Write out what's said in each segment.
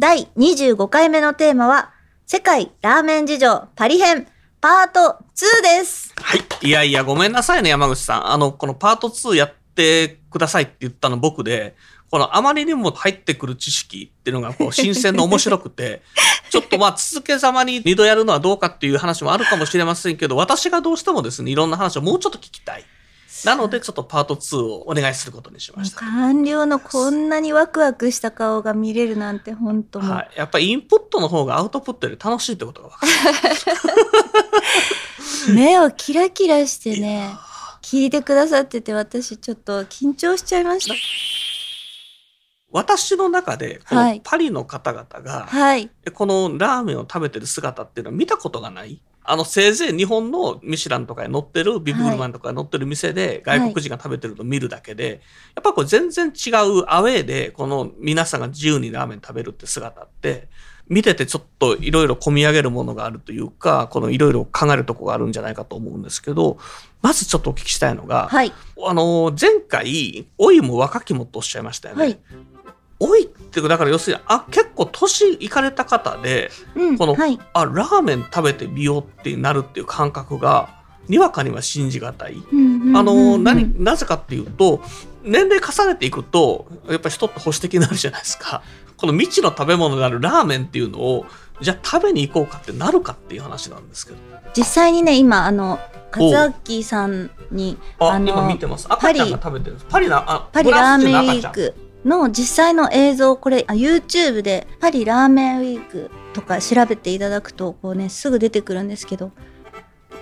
第25回目のテーマは世界ラーメン事情パリ編パート2です。はい。いやいやごめんなさいね山口さん。あのこのパート2やってくださいって言ったの僕でこのあまりにも入ってくる知識っていうのがこう新鮮で面白くて、ちょっとまあ続けざまに二度やるのはどうかっていう話もあるかもしれませんけど、私がどうしてもですね、いろんな話をもうちょっと聞きたい。なのでちょっとパート2をお願いすることにしました。官僚のこんなにワクワクした顔が見れるなんて本当はい。やっぱりインプットの方がアウトプットより楽しいってことが分かる。目をキラキラしてね聞いてくださってて私ちょっと緊張しちゃいました私の中で、こはいのパリの方々が、はいこのラーメンを食べてる姿っていうのは見たことがないあの、せいぜい日本のミシュランとかに載ってる、ビブグルマンとかに載ってる店で外国人が食べてるのを見るだけで、やっぱこれ全然違うアウェーで、この皆さんが自由にラーメン食べるって姿って、見ててちょっといろいろ込み上げるものがあるというか、このいろいろ考えるとこがあるんじゃないかと思うんですけど、まずちょっとお聞きしたいのが、はい。あの、前回、老いも若きもとおっしゃいましたよね。はい老いって、だから要するに、あ、結構年いかれた方で、うんこのはいあ、ラーメン食べてみようってなるっていう感覚が、にわかには信じがたい。あの、何、なぜかっていうと、年齢重ねていくと、やっぱり人って保守的になるじゃないですか。この未知の食べ物であるラーメンっていうのを、じゃあ食べに行こうかってなるかっていう話なんですけど。実際にね今あのお和明さんにあ、あの今見てます。赤ちゃんが食べてるんです。パリな、あ、パリラーメンウィークの実際の映像これあ YouTube でパリラーメンウィークとか調べていただくとこうねすぐ出てくるんですけど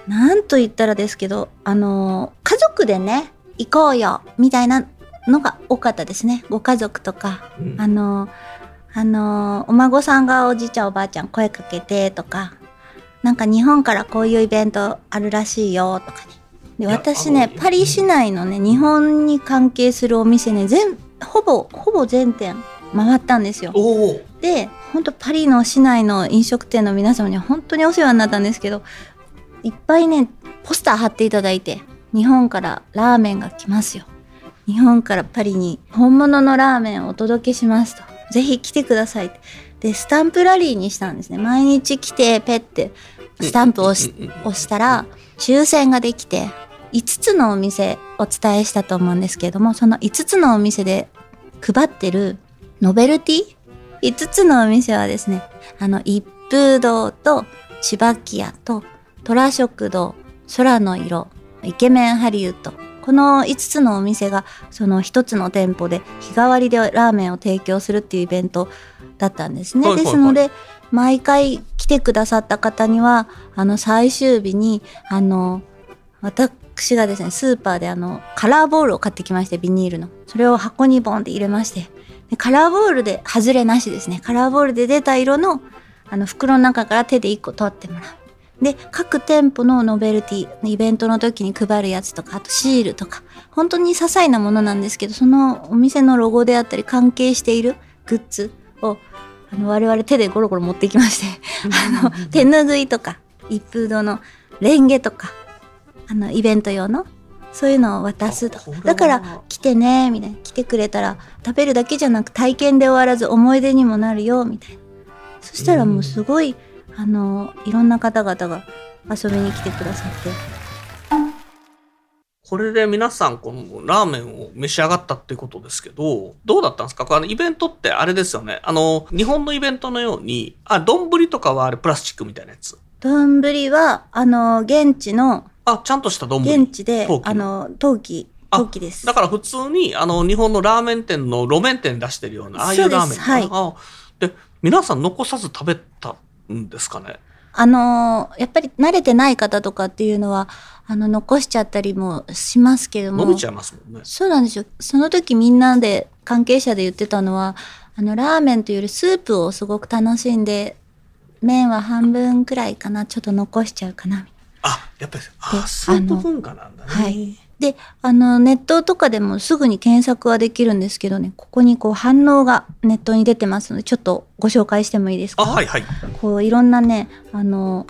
なんと言ったらですけどあの家族でね行こうよみたいなのが多かったですね。ご家族とか。うん。あのあのお孫さんがおじいちゃんおばあちゃん声かけてとか。なんか日本からこういうイベントあるらしいよとかね。で私ねパリ市内のね日本に関係するお店ね全ほぼほぼ全店回ったんですよ。で本当パリの市内の飲食店の皆様には本当にお世話になったんですけどいっぱいねポスター貼っていただいて日本からラーメンが来ますよ。日本からパリに本物のラーメンをお届けしますと。ぜひ来てくださいって。でスタンプラリーにしたんですね。毎日来てペッてスタンプを押したら抽選ができて5つのお店お伝えしたと思うんですけれどもその5つのお店で配ってるノベルティ？5つのお店はですねあの一風堂と千葉木屋と虎食堂空の色イケメンハリウッド。この5つのお店がその1つの店舗で日替わりでラーメンを提供するっていうイベントだったんですね。はいはいはい。ですので毎回来てくださった方にはあの最終日にあの私がですねスーパーであのカラーボールを買ってきましてビニールの。それを箱にボンって入れまして。でカラーボールで外れなしですね。カラーボールで出た色のあの袋の中から手で1個取ってもらう。で各店舗のノベルティイベントの時に配るやつとかあとシールとか本当に些細なものなんですけどそのお店のロゴであったり関係しているグッズをあの我々手でゴロゴロ持ってきましてあの手ぬぐいとか一風堂のレンゲとかあのイベント用のそういうのを渡すと。だから来てねみたいな来てくれたら食べるだけじゃなく体験で終わらず思い出にもなるよみたいな。そしたらもうすごいあのいろんな方々が遊びに来てくださって。これで皆さん、このラーメンを召し上がったってことですけど、どうだったんですか？このイベントってあれですよね。あの、日本のイベントのように、あ、丼とかはあれプラスチックみたいなやつ？丼はあの現地のあ、ちゃんとした丼。現地であの陶器あ陶器です。だから普通に、あの、日本のラーメン店の路面店に出してるような、ああいそうラーメン。はい。あで、皆さん残さず食べたんですかね？あのやっぱり慣れてない方とかっていうのはあの残しちゃったりもしますけども。伸びちゃいますもんね。そうなんですよ。その時みんなで関係者で言ってたのはあのラーメンというよりスープをすごく楽しんで麺は半分くらいかな。ちょっと残しちゃうかなあやっぱりであスープ文化なんだね。はい。であのネットとかでもすぐに検索はできるんですけどねここにこう反応がネットに出てますのでちょっとご紹介してもいいですか？あはいはい。こういろんなねあの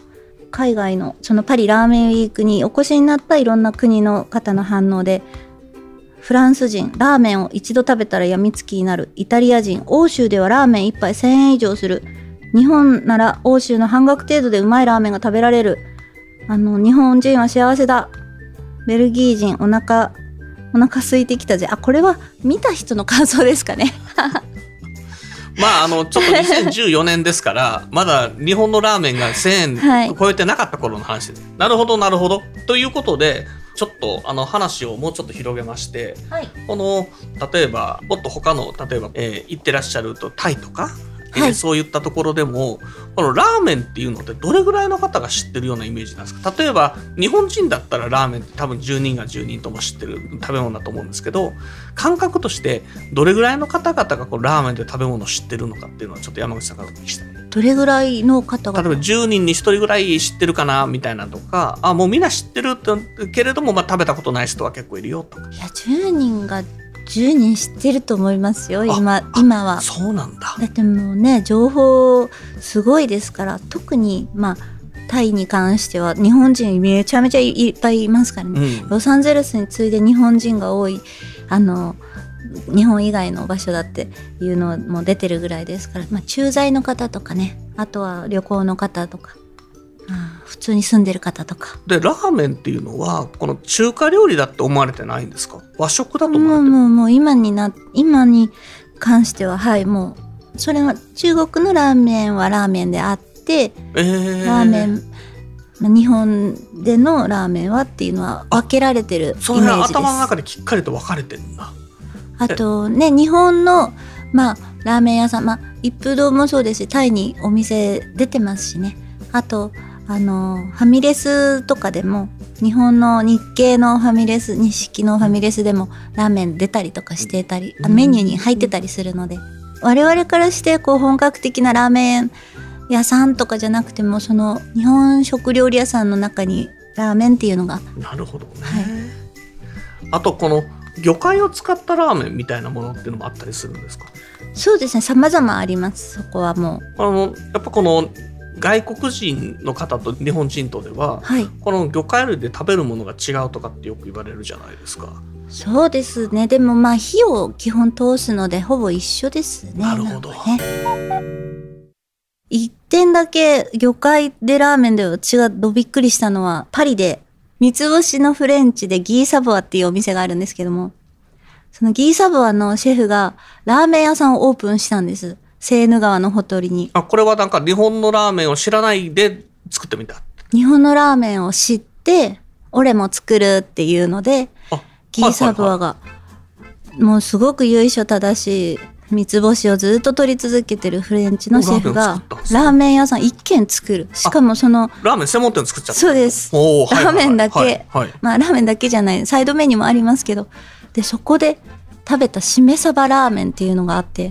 海外のそのパリラーメンウィークにお越しになったいろんな国の方の反応でフランス人ラーメンを一度食べたらやみつきになる。イタリア人欧州ではラーメン1杯1000円以上する。日本なら欧州の半額程度でうまいラーメンが食べられるあの日本人は幸せだ。ベルギー人お腹お腹空いてきたぜ。あこれは見た人の感想ですかね。まああのちょっと2014年ですからまだ日本のラーメンが1000はい。円超えてなかった頃の話です。なるほどなるほど。ということでちょっとあの話をもうちょっと広げましてはい。この例えばもっと他の例えば、えー行ってらっしゃるとタイとか、えーはい。そういったところでもこのラーメンっていうのってどれぐらいの方が知ってるようなイメージなんですか？例えば日本人だったらラーメンって多分10人が10人とも知ってる食べ物だと思うんですけど感覚としてどれぐらいの方々がこうラーメンで食べ物を知ってるのかっていうのはちょっと山口さんからお聞きしたい。どれぐらいの方が例えば10人に1人ぐらい知ってるかなみたいなとかあもうみんな知ってるってけれども、まあ、食べたことない人は結構いるよとか。いや10人が10人知ってると思いますよ。今あ今は。そうなんだ。だってもうね情報すごいですから。特にまあタイに関しては日本人めちゃめちゃいっぱいいますからね、うん。ロサンゼルスに次いで日本人が多いあの日本以外の場所だっていうのも出てるぐらいですから、まあ、駐在の方とかね。あとは旅行の方とか、まあ、普通に住んでる方とか。でラーメンっていうのはこの中華料理だって思われてないんですか？和食だと思われてる？もうもうもう今にな今に関してははいもうそれは中国のラーメンはラーメンであってえー。ラーメン、まあ日本でのラーメンはっていうのは分けられてるイメそれはージです。頭の中できっかりと分かれてるんだ。あとね日本のまあラーメン屋さんまあ一風堂もそうですしタイにお店出てますしね。あとあのファミレスとかでも日本の日系のファミレス日式のファミレスでもラーメン出たりとかしてたりあメニューに入ってたりするので我々からしてこう本格的なラーメン屋さんとかじゃなくてもその日本食料理屋さんの中にラーメンっていうのがなるほどね、はい。あとこの魚介を使ったラーメンみたいなものっていうのもあったりするんですか？そうですね様々あります。そこはもう。あのやっぱこの外国人の方と日本人とでははいこの魚介類で食べるものが違うとかってよく言われるじゃないですか。そうですね。でもまあ火を基本通すのでほぼ一緒ですね。なるほどね一点だけ魚介でラーメンで私がどびっくりしたのはパリで三つ星のフレンチでギーサボアっていうお店があるんですけどもそのギーサボアのシェフがラーメン屋さんをオープンしたんです。セーヌ川のほとりに。あこれはなんか日本のラーメンを知らないで作ってみた。日本のラーメンを知って俺も作るっていうのであギーサブアが、もうすごく由緒正しい三つ星をずっと取り続けてるフレンチのシェフがラーメン屋さん一軒作る。しかもそのラーメン専門店作っちゃった。そうです。はいはい。ラーメンだけ。はいはい。まあラーメンだけじゃない。サイドメニューもありますけど。でそこで食べたしめ鯖ラーメンっていうのがあって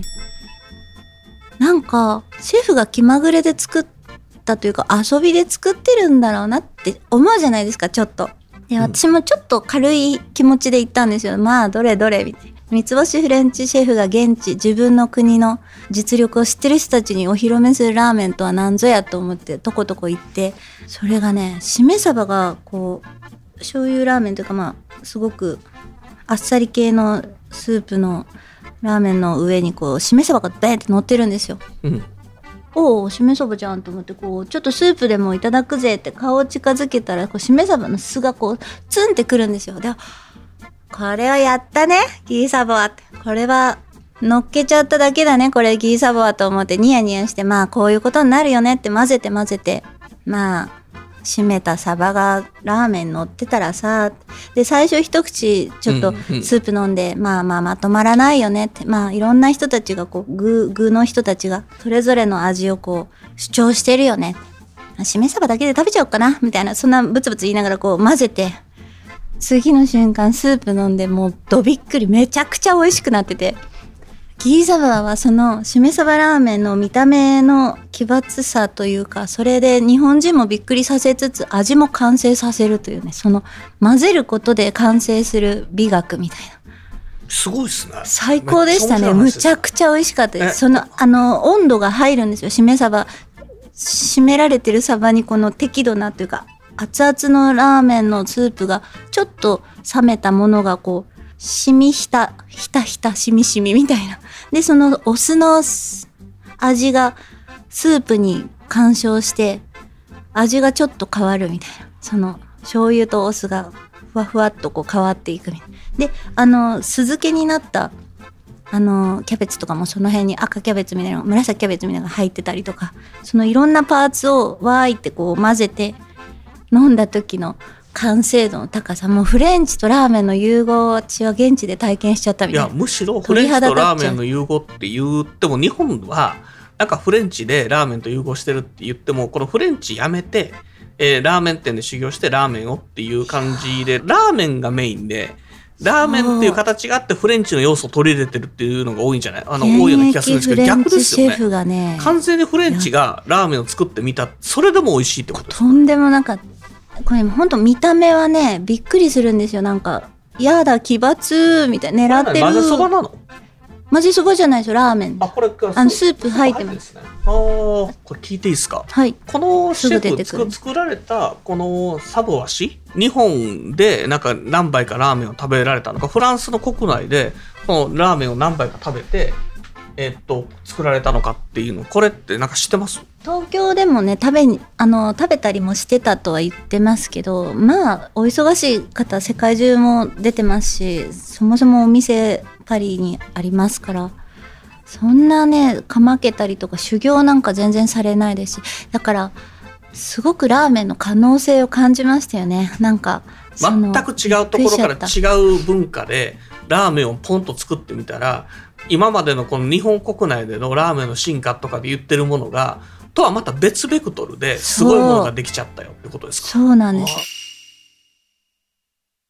なんかシェフが気まぐれで作ったというか遊びで作ってるんだろうなって思うじゃないですかちょっと。でうん私もちょっと軽い気持ちで行ったんですよ。まあどれどれみたいな。三つ星フレンチシェフが現地自分の国の実力を知ってる人たちにお披露目するラーメンとは何ぞやと思ってとことこ行ってそれがねしめ鯖がこう醤油ラーメンというかまあすごくあっさり系のスープのラーメンの上にこうしめ鯖がベーって乗ってるんですよ。うん。おおしめ鯖じゃんと思ってこうちょっとスープでもいただくぜって顔を近づけたらこうしめ鯖の巣がこうツンってくるんですよ。でこれをやったねギーサボアって。これは乗っけちゃっただけだねこれギーサボアと思ってニヤニヤしてまあこういうことになるよねって混ぜて混ぜてまあ締めたサバがラーメン乗ってたらさで最初一口ちょっとうんうん。スープ飲んで、まあまあまとまらないよねってまあいろんな人たちがこう具具の人たちがそれぞれの味をこう主張してるよね。しめ鯖だけで食べちゃおうかなみたいなそんなブツブツ言いながらこう混ぜて次の瞬間スープ飲んでもうどびっくりめちゃくちゃ美味しくなっててギーサバはそのしめ鯖ラーメンの見た目の奇抜さというかそれで日本人もびっくりさせつつ味も完成させるというねその混ぜることで完成する美学みたいな。すごいですね。最高でしたね。むちゃくちゃ美味しかったでえ。すそのあの温度が入るんですよ。しめ鯖締められてる鯖にこの適度なというか熱々のラーメンのスープがちょっと冷めたものがこうしみひたひたひたしみしみみたいな。でそのお酢の味がスープに干渉して味がちょっと変わるみたいな。その醤油とお酢がふわふわっとこう変わっていくみたいな。であの酢漬けになったあのキャベツとかもその辺に赤キャベツみたいな紫キャベツみたいなのが入ってたりとかそのいろんなパーツをわーいってこう混ぜて飲んだ時の完成度の高さ。もうフレンチとラーメンの融合を私は現地で体験しちゃったみいやたいなむしろフレンチとラーメンの融合って言っても日本はなんかフレンチでラーメンと融合してるって言ってもこのフレンチやめて、えーラーメン店で修行してラーメンをっていう感じでラーメンがメインでラーメンっていう形があってフレンチの要素を取り入れてるっていうのが多いんじゃない？あの多いような気がするんですけど逆ですよね。チシェフがね完全にフレンチがラーメンを作ってみた。それでも美味しいってこととんでもなかったこれ本当見た目はねびっくりするんですよ。なんかやだ奇抜みたいな狙ってる。混ぜそばなの？混ぜそばじゃないですよラーメン。あこれあのスープ入ってます。すね。あーこれ聞いていいですか？はい。このシェフ作作られたこのサブワシ日本でなんか何杯かラーメンを食べられたのかフランスの国内でこのラーメンを何杯か食べてえっと作られたのかっていうのこれってなんか知ってます？東京でもね食べにあの食べたりもしてたとは言ってますけどまあお忙しい方世界中も出てますしそもそもお店パリにありますからそんなねかまけたりとか修行なんか全然されないですしだからすごくラーメンの可能性を感じましたよね。なんか全く違うところから違う文化でラーメンをポンと作ってみたら今までのこの日本国内でのラーメンの進化とかで言ってるものがとはまた別ベクトルですごいものができちゃったよってことですか？そう。なんです。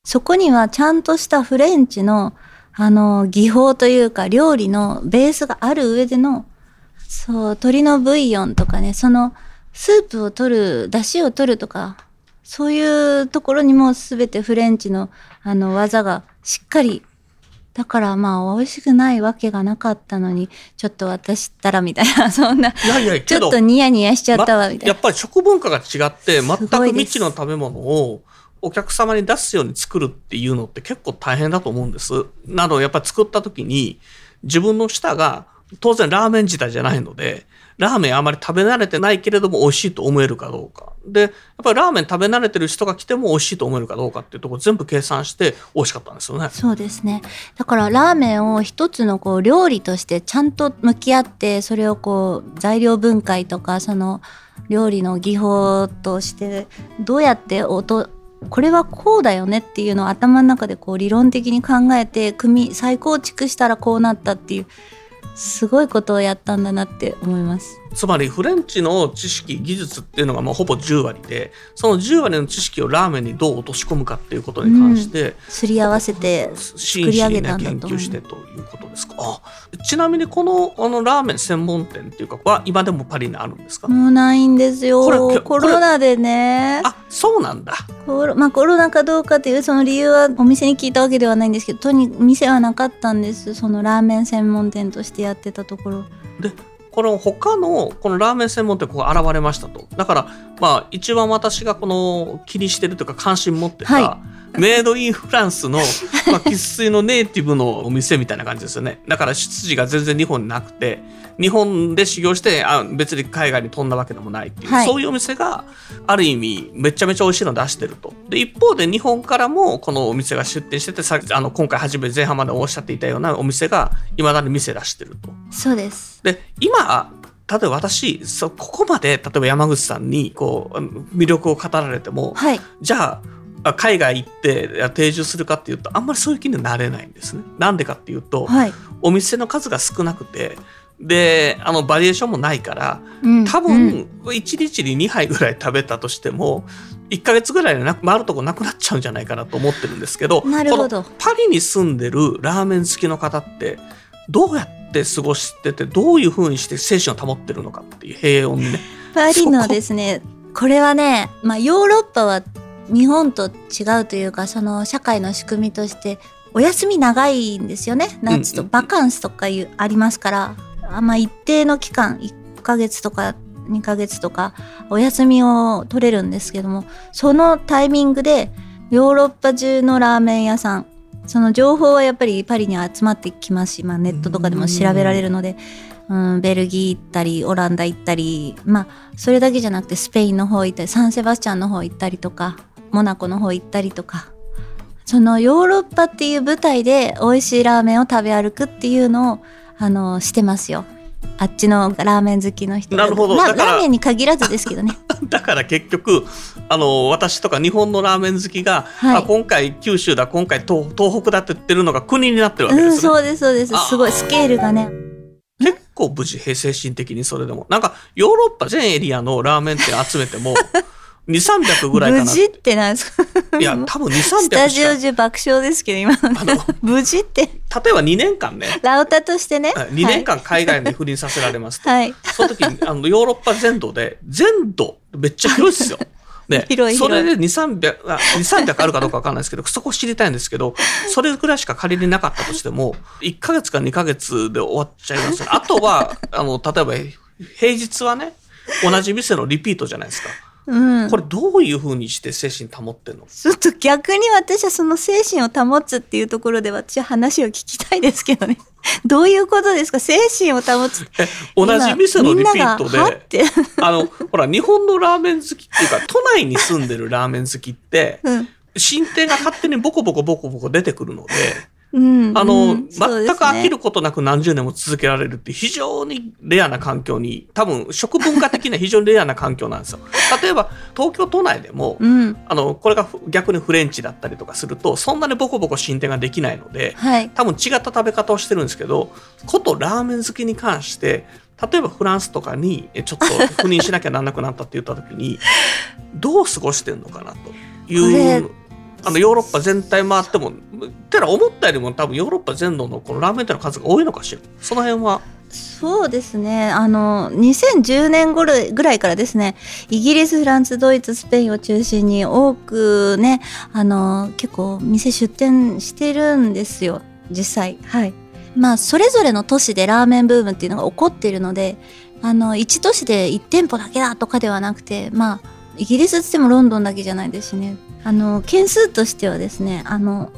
そこにはちゃんとしたフレンチのあの技法というか料理のベースがある上でのそう鶏のブイヨンとかねそのスープを取る出汁を取るとかそういうところにも全てフレンチのあの技がしっかりだからまあ美味しくないわけがなかったのにちょっと私ったらみたいな そんないやいやちょっとニヤニヤしちゃったわみたいなやっぱり食文化が違って全く未知の食べ物をお客様に出すように作るっていうのって結構大変だと思うんです。なのでやっぱり作った時に自分の舌が当然ラーメン自体じゃないのでラーメンあまり食べ慣れてないけれども美味しいと思えるかどうか。でやっぱりラーメン食べ慣れてる人が来ても美味しいと思えるかどうかっていうところ全部計算して美味しかったんですよね。そうですね。だからラーメンを一つのこう料理としてちゃんと向き合ってそれをこう材料分解とかその料理の技法としてどうやって音これはこうだよねっていうのを頭の中でこう理論的に考えて組再構築したらこうなったっていうすごいことをやったんだなって思います。つまりフレンチの知識技術っていうのがまあほぼ10割でその10割の知識をラーメンにどう落とし込むかっていうことに関して、すり合わせて作り上げたんだ研と思う究してということですか？あちなみにこのあのラーメン専門店っていうかは今でもパリにあるんですか、もうないんですよ。コロナでね。あそうなんだまあ、コロナかどうかっていうその理由はお店に聞いたわけではないんですけどとに店はなかったんです。そのラーメン専門店としてやってたところ。でこの他のこのラーメン専門店ここ現れましたと。だからまあ一番私がこの気にしてるというか関心持ってた、はメイドインフランスのまあ生粋のネイティブのお店みたいな感じですよね。だから出自が全然日本になくて日本で修行してあ別に海外に飛んだわけでもないっていう、はい。そういうお店がある意味めちゃめちゃ美味しいの出してると。で一方で日本からもこのお店が出店しててさあの今回初め前半までおっしゃっていたようなお店がいまだに店出してると。そうです。で今例えば私そここまで例えば山口さんにこう魅力を語られても、はい。じゃああ海外行って定住するかっていうとあんまりそういう気にはなれないんですね。なんでかっていうと、はい、お店の数が少なくてであのバリエーションもないからうん。多うん。分1日に2杯ぐらい食べたとしても1ヶ月ぐらいでなく回るとこなくなっちゃうんじゃないかなと思ってるんですけどなるほど。パリに住んでるラーメン好きの方ってどうやってって過ごしててどういうふうにして精神を保ってるのかっていう平穏にね。パリのですねこれはね、まあ、ヨーロッパは日本と違うというかその社会の仕組みとしてお休み長いんですよね。夏と、うん。バカンスとかいうありますからあまあ一定の期間1ヶ月とか2ヶ月とかお休みを取れるんですけどもそのタイミングでヨーロッパ中のラーメン屋さんその情報はやっぱりパリに集まってきますし、まあ、ネットとかでも調べられるので、うん、ベルギー行ったりオランダ行ったりまあそれだけじゃなくてスペインの方行ったりサンセバスチャンの方行ったりとかモナコの方行ったりとかそのヨーロッパっていう舞台で美味しいラーメンを食べ歩くっていうのをあのしてますよ。あっちのラーメン好きの人なるほどラーメンに限らずですけどね。だから結局あの私とか日本のラーメン好きが、はいあ今回九州だ今回東東北だって言ってるのが国になってるわけうん、ですね、そうですそうです。すごいスケールがね。結構無事精神的にそれでもなんかヨーロッパ全エリアのラーメン店集めても 2300ぐらいかな。無事ってなんですか？いや多分スタ2300しか。ジオ中爆笑ですけど今。のあの。無事って。例えば2年間ね。ラオタとしてね。2年間海外に赴任させられますと、はい。その時にあのヨーロッパ全土で全土めっちゃ広いですよ。で 広いそれで2、300あ2 300あるかどうかわかんないですけど、そこ知りたいんですけど、それぐらいしか仮になかったとしても、1ヶ月か2ヶ月で終わっちゃいます。あとは、あの、例えば平日はね、同じ店のリピートじゃないですか。うん。これどういうふうにして精神保ってんの？ちょっと逆に私はその精神を保つっていうところで私は話を聞きたいですけどね。どういうことですか？精神を保つ。え同じ店のリピート今みんながはっで、て。あの、ほら、日本のラーメン好きっていうか、都内に住んでるラーメン好きって、うん。新店が勝手にボコボコボコボコ出てくるので、うん。あの、うん全く飽きる。ことなく何十年も続けられるって非常にレアな環境に、多分食文化的には非常にレアな環境なんですよ。例えば、東京都内でも、そうん。あの、これがふ逆にフレンチだったりとかすると、そんなにボコボコ新店ができないので、はい。多分違った食べ方をしてるんですけど、ことラーメン好きに関して、例えばフランスとかにえちょっと 赴任しなきゃなんなくなったって言った時に、どう過ごしてんのかなという、あのヨーロッパ全体回っても、てら思ったよりも多分ヨーロッパ全土のこのラーメン店の数が多いのかしら。その辺は、そうですね。あの、2010年頃ぐらいからですね、イギリス、フランス、ドイツ、スペインを中心に多くね、あの、結構店出店してるんですよ。実際。はい。まあ、それぞれの都市でラーメンブームっていうのが起こっているので、あの、一都市で1店舗だけだとかではなくて、まあ、イギリスって言ってもロンドンだけじゃないですしね。あの、件数としてはですね、あの、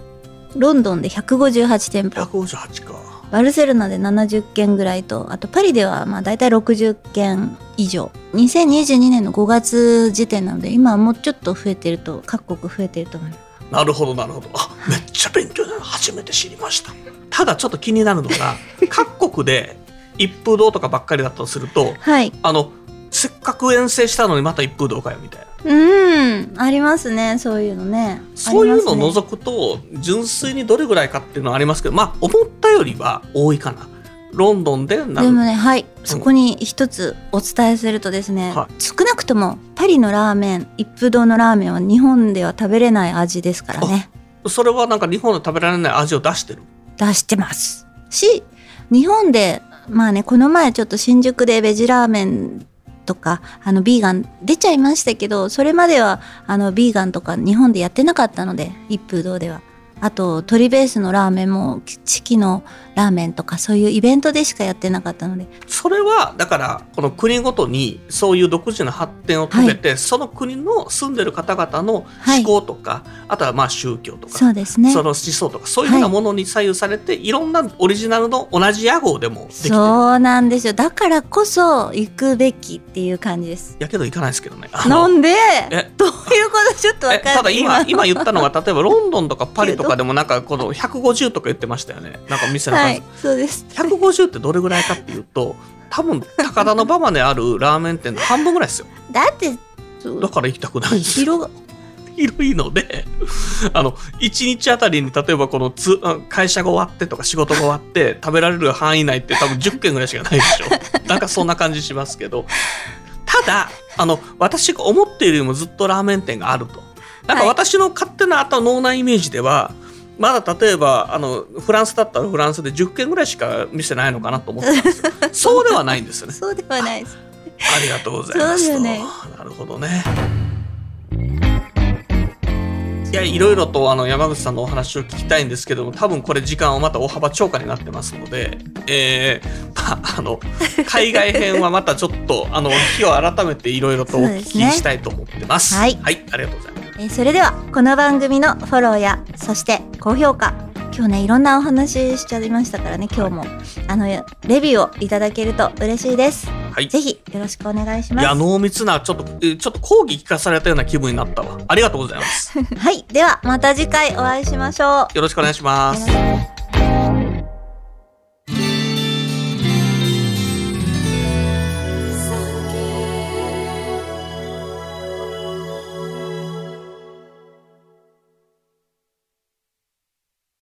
ロンドンで158店舗。158か。バルセロナで70件ぐらいと、あとパリではまあ大体60件以上。2022年の5月時点なので、今はもうちょっと増えてると、各国増えてると思います。なるほど、なるほど。あ、めっちゃ勉強だな。初めて知りました。ただちょっと気になるのが、各国で一風堂とかばっかりだったとすると、はい。あの、せっかく遠征したのにまた一風堂かよみたいな。うん、ありますね、そういうのね。そういうのを除くと、純粋にどれぐらいかっていうのはありますけど、まあ、思ったよりは多いかな。ロンドンでなでもね、はい。そこに一つお伝えするとですね、は少なくともパリのラーメン、一風堂のラーメンは日本では食べれない味ですからね。それはなんか日本で食べられない味を出してる。出してますし日本でまあねこの前ちょっと新宿でベジラーメンとかあのビーガン出ちゃいましたけどそれまではあのビーガンとか日本でやってなかったので一風堂では。あと鶏ベースのラーメンもチキのラーメンとかそういうイベントでしかやってなかったので。それは、だから、この国ごとにそういう独自の発展を遂げて、その国の住んでる方々の思考とか、あとはまあ宗教とか、そうですね。その思想とか、そういうふうなものに左右されて、い、ろんなオリジナルの同じ屋号でもできてる。そうなんですよ。だからこそ行くべきっていう感じです。やけど行かないですけどね。なんで？え？どういうこと？ちょっとわえかんない。ただ今今言ったのが例えばロンドンとかパリとかでもなんかこの150とか言ってましたよね。なんか店の数、はいそうです。150ってどれぐらいかっていうと多分高田馬場にあるラーメン店の半分ぐらいですよ。だってだから行きたくないんです。よ広が広いのであの1日あたりに例えばこのつあ会社が終わってとか仕事が終わって食べられる範囲内って多分10軒ぐらいしかないでしょ。なんかそんな感じしますけど。ただあの私が思っているよりもずっとラーメン店があるとなんかはい。私の勝手なあと脳内イメージでは、まだ例えばあのフランスだったらフランスで10軒ぐらいしか店ないのかなと思ってたんですよ。そうではないんですよね。そうではないです。ありがとうございますなるほどねいやいろいろとあの山口さんのお話を聞きたいんですけども多分これ時間はまた大幅超過になってますので、えーまあ、あの海外編はまたちょっとあの日を改めていろいろとお聞きしたいと思ってます。すねはい、ありがとうございます。えーそれではこの番組のフォローやそして高評価今日ねいろんなお話しちゃいましたからね今日もあのレビューをいただけると嬉しいですはい。ぜひよろしくお願いしますいや濃密なちょっとえちょっと講義聞かされたような気分になったわ。ありがとうございます。はいではまた次回お会いしましょうよろしくお願いします。